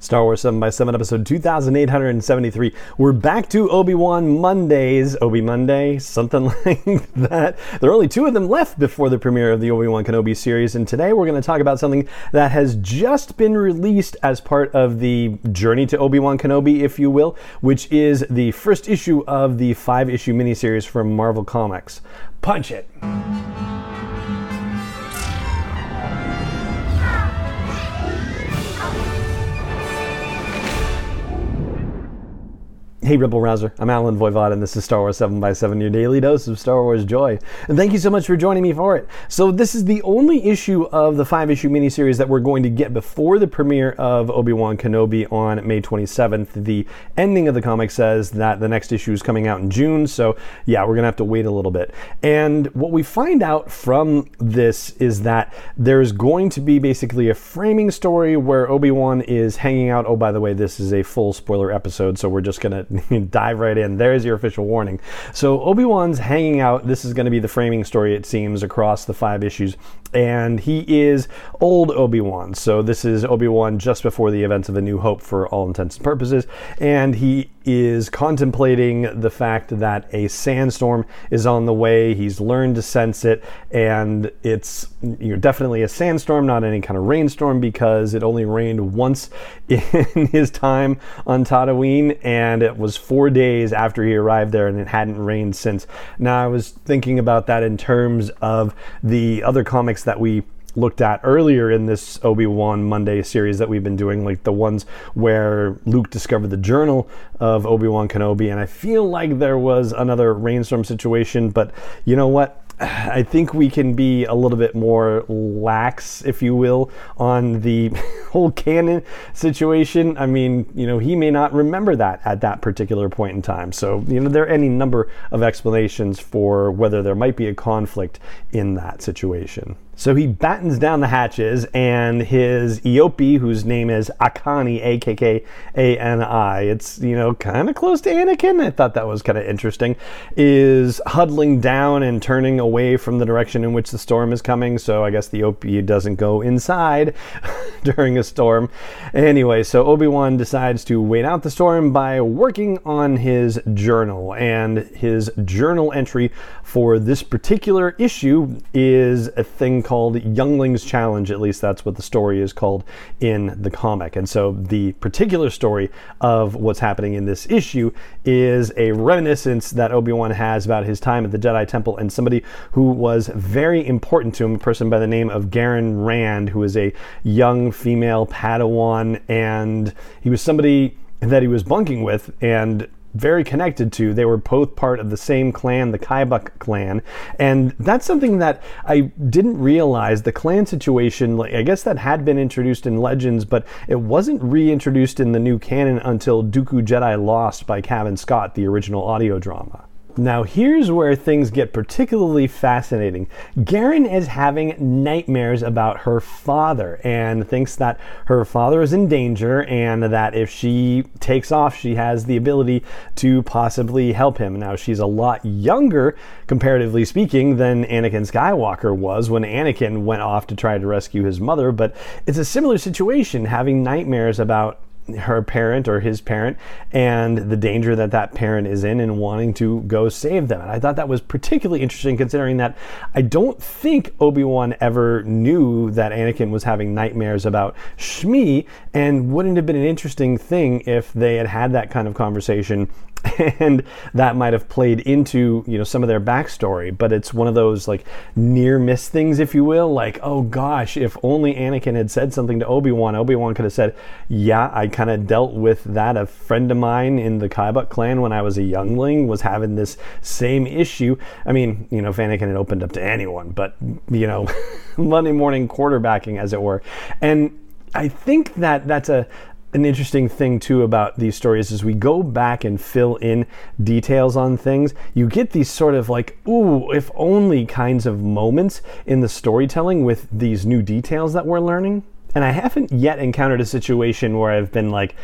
Star Wars 7 by 7 episode 2873. We're back to Obi-Wan Mondays. Obi Monday, something like that. There are only two of them left before the premiere of the Obi-Wan Kenobi series, and today we're going to talk about something that has just been released as part of the journey to Obi-Wan Kenobi, if you will, which is the first issue of the five-issue miniseries from Marvel Comics. Punch it! Hey, Rebel Rouser. I'm Allen Voivod, and this is Star Wars 7 by 7 your daily dose of Star Wars joy. And thank you so much for joining me for it. So, this is the only issue of the five issue miniseries that we're going to get before the premiere of Obi Wan Kenobi on May 27th. The ending of the comic says that the next issue is coming out in June, so yeah, we're going to have to wait a little bit. And what we find out from this is that there's going to be basically a framing story where Obi Wan is hanging out. Oh, by the way, this is a full spoiler episode, so we're just going to dive right in. There's your official warning. So Obi Wan's hanging out. This is going to be the framing story, it seems, across the five issues. And he is old Obi Wan. So this is Obi Wan just before the events of A New Hope for all intents and purposes. And he is contemplating the fact that a sandstorm is on the way. He's learned to sense it, and it's you know, definitely a sandstorm, not any kind of rainstorm, because it only rained once in his time on Tatooine, and it was four days after he arrived there, and it hadn't rained since. Now, I was thinking about that in terms of the other comics that we looked at earlier in this Obi-Wan Monday series that we've been doing, like the ones where Luke discovered the journal of Obi-Wan Kenobi. And I feel like there was another rainstorm situation, but you know what? I think we can be a little bit more lax, if you will, on the whole canon situation. I mean, you know, he may not remember that at that particular point in time. So, you know, there are any number of explanations for whether there might be a conflict in that situation. So he battens down the hatches, and his Eopie, whose name is Akkani, A K K A N I, it's, you know, kind of close to Anakin. I thought that was kind of interesting, is huddling down and turning away from the direction in which the storm is coming. So I guess the Eopie doesn't go inside during a storm. Anyway, so Obi Wan decides to wait out the storm by working on his journal. And his journal entry for this particular issue is a thing called Youngling's Challenge. At least that's what the story is called in the comic. And so the particular story of what's happening in this issue is a reminiscence that Obi Wan has about his time at the Jedi Temple and somebody who was very important to him, a person by the name of Garen Rand, who is a young female Padawan. And he was somebody that he was bunking with and very connected to. They were both part of the same clan, the Kaibuk clan. And that's something that I didn't realize. The clan situation, like, I guess that had been introduced in Legends, but it wasn't reintroduced in the new canon until Dooku Jedi Lost by Cavan Scott, the original audio drama. Now, here's where things get particularly fascinating. Garen is having nightmares about her father and thinks that her father is in danger and that if she takes off, she has the ability to possibly help him. Now, she's a lot younger, comparatively speaking, than Anakin Skywalker was when Anakin went off to try to rescue his mother, but it's a similar situation having nightmares about her parent or his parent and the danger that that parent is in and wanting to go save them. And I thought that was particularly interesting considering that I don't think Obi-Wan ever knew that Anakin was having nightmares about Shmi and wouldn't have been an interesting thing if they had had that kind of conversation and that might have played into you know some of their backstory but it's one of those like near miss things if you will like oh gosh if only anakin had said something to obi-wan obi-wan could have said yeah i kind of dealt with that. A friend of mine in the kaibuk clan when i was a youngling was having this same issue. I mean you know if anakin had opened up to anyone but you know monday morning quarterbacking as it were. And i think that that's a an interesting thing too about these stories is we go back and fill in details on things. You get these sort of like, ooh, if only kinds of moments in the storytelling with these new details that we're learning. And I haven't yet encountered a situation where I've been like,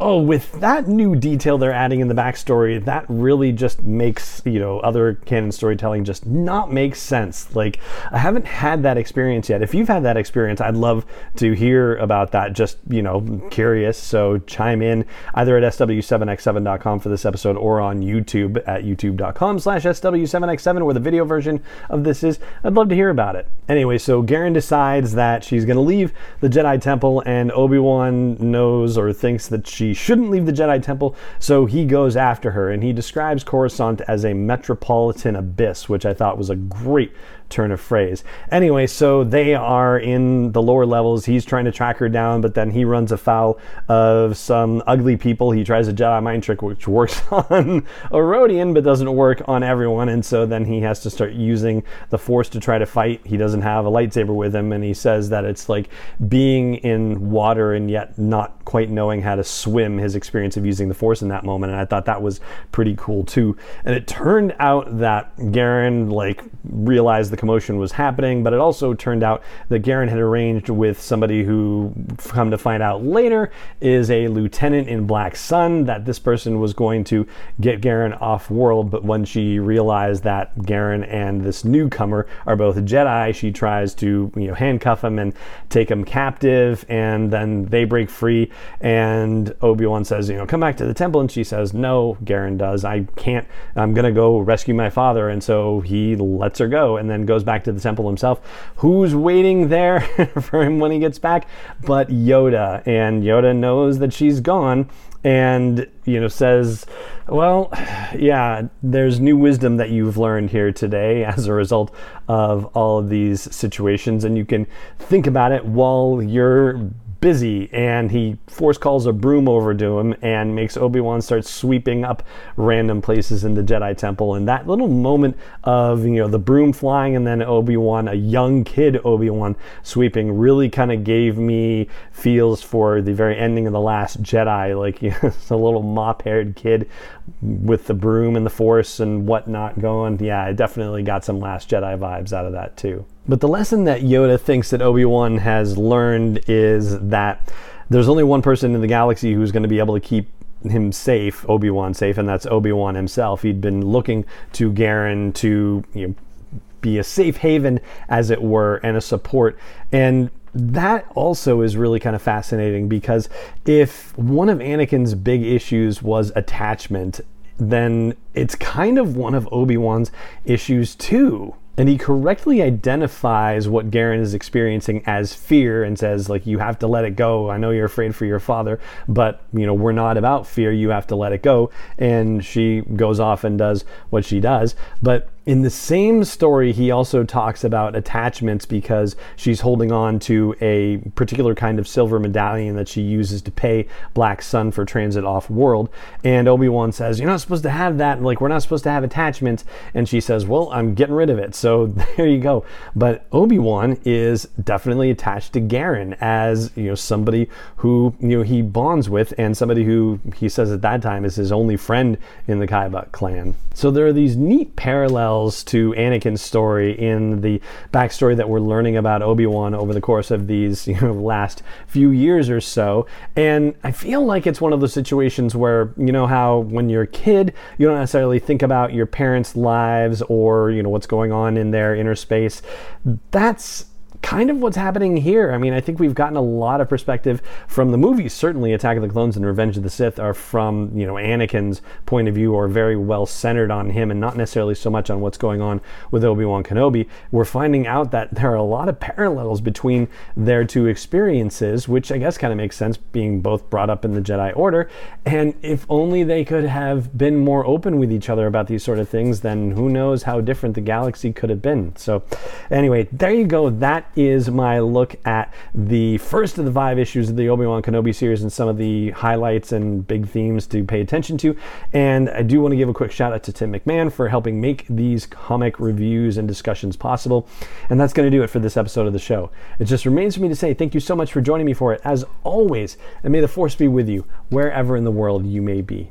oh, with that new detail they're adding in the backstory, that really just makes, you know, other canon storytelling just not make sense. Like, I haven't had that experience yet. If you've had that experience, I'd love to hear about that. Just, you know, curious. So chime in either at sw7x7.com for this episode or on YouTube at youtube.com slash sw7x7 where the video version of this is. I'd love to hear about it. Anyway, so Garen decides that she's going to leave the Jedi Temple and Obi-Wan knows or thinks that she shouldn't leave the Jedi Temple, so he goes after her. And he describes Coruscant as a metropolitan abyss, which I thought was a great turn of phrase. Anyway, so they are in the lower levels. He's trying to track her down, but then he runs afoul of some ugly people. He tries a Jedi mind trick, which works on a Rodian, but doesn't work on everyone. And so then he has to start using the Force to try to fight. He doesn't have a lightsaber with him, and he says that it's like being in water and yet not quite knowing how to swim, his experience of using the Force in that moment. And I thought that was pretty cool too. And it turned out that Garen, like, realized the commotion was happening, but it also turned out that Garen had arranged with somebody who, come to find out later, is a lieutenant in Black Sun, that this person was going to get Garen off world. But when she realized that Garen and this newcomer are both Jedi, she tries to, you know, handcuff him and take him captive, and then they break free. And Obi Wan says, you know, come back to the temple, and she says, no. Garen does. I can't. I'm gonna go rescue my father, and so he lets her go, and then goes back to the temple himself. Who's waiting there for him when he gets back? But Yoda. And Yoda knows that she's gone and you know says well yeah there's new wisdom that you've learned here today as a result of all of these situations and you can think about it while you're busy and he force calls a broom over to him and makes Obi-Wan start sweeping up random places in the Jedi Temple. And that little moment of you know the broom flying and then Obi-Wan a young kid Obi-Wan sweeping really kind of gave me feels for the very ending of the last Jedi. Like you know, a little mop-haired kid with the broom and the force and whatnot going. Yeah I definitely got some last Jedi vibes out of that too but the lesson that Yoda thinks that Obi Wan has learned is that there's only one person in the galaxy who's going to be able to keep him safe, Obi Wan safe, and that's Obi Wan himself. He'd been looking to Garen to you know, be a safe haven, as it were, and a support. And that also is really kind of fascinating because if one of Anakin's big issues was attachment, then it's kind of one of Obi Wan's issues too and he correctly identifies what Garen is experiencing as fear and says like you have to let it go. I know you're afraid for your father, but you know we're not about fear. You have to let it go. And she goes off and does what she does, but in the same story, he also talks about attachments because she's holding on to a particular kind of silver medallion that she uses to pay Black Sun for transit off world. And Obi Wan says, You're not supposed to have that. Like, we're not supposed to have attachments. And she says, Well, I'm getting rid of it. So there you go. But Obi Wan is definitely attached to Garen as, you know, somebody who, you know, he bonds with and somebody who he says at that time is his only friend in the Kaiba clan. So there are these neat parallels parallels to Anakin's story in the backstory that we're learning about Obi-Wan over the course of these you know, last few years or so. And I feel like it's one of those situations where, you know, how when you're a kid, you don't necessarily think about your parents' lives or, you know, what's going on in their inner space. That's kind of what's happening here. I mean, I think we've gotten a lot of perspective from the movies. Certainly, Attack of the Clones and Revenge of the Sith are from you know Anakin's point of view, or very well centered on him, and not necessarily so much on what's going on with Obi Wan Kenobi. We're finding out that there are a lot of parallels between their two experiences, which I guess kind of makes sense, being both brought up in the Jedi Order. And if only they could have been more open with each other about these sort of things, then who knows how different the galaxy could have been. So, anyway, there you go. That that is my look at the first of the five issues of the Obi Wan Kenobi series and some of the highlights and big themes to pay attention to. And I do want to give a quick shout out to Tim McMahon for helping make these comic reviews and discussions possible. And that's going to do it for this episode of the show. It just remains for me to say thank you so much for joining me for it, as always, and may the force be with you wherever in the world you may be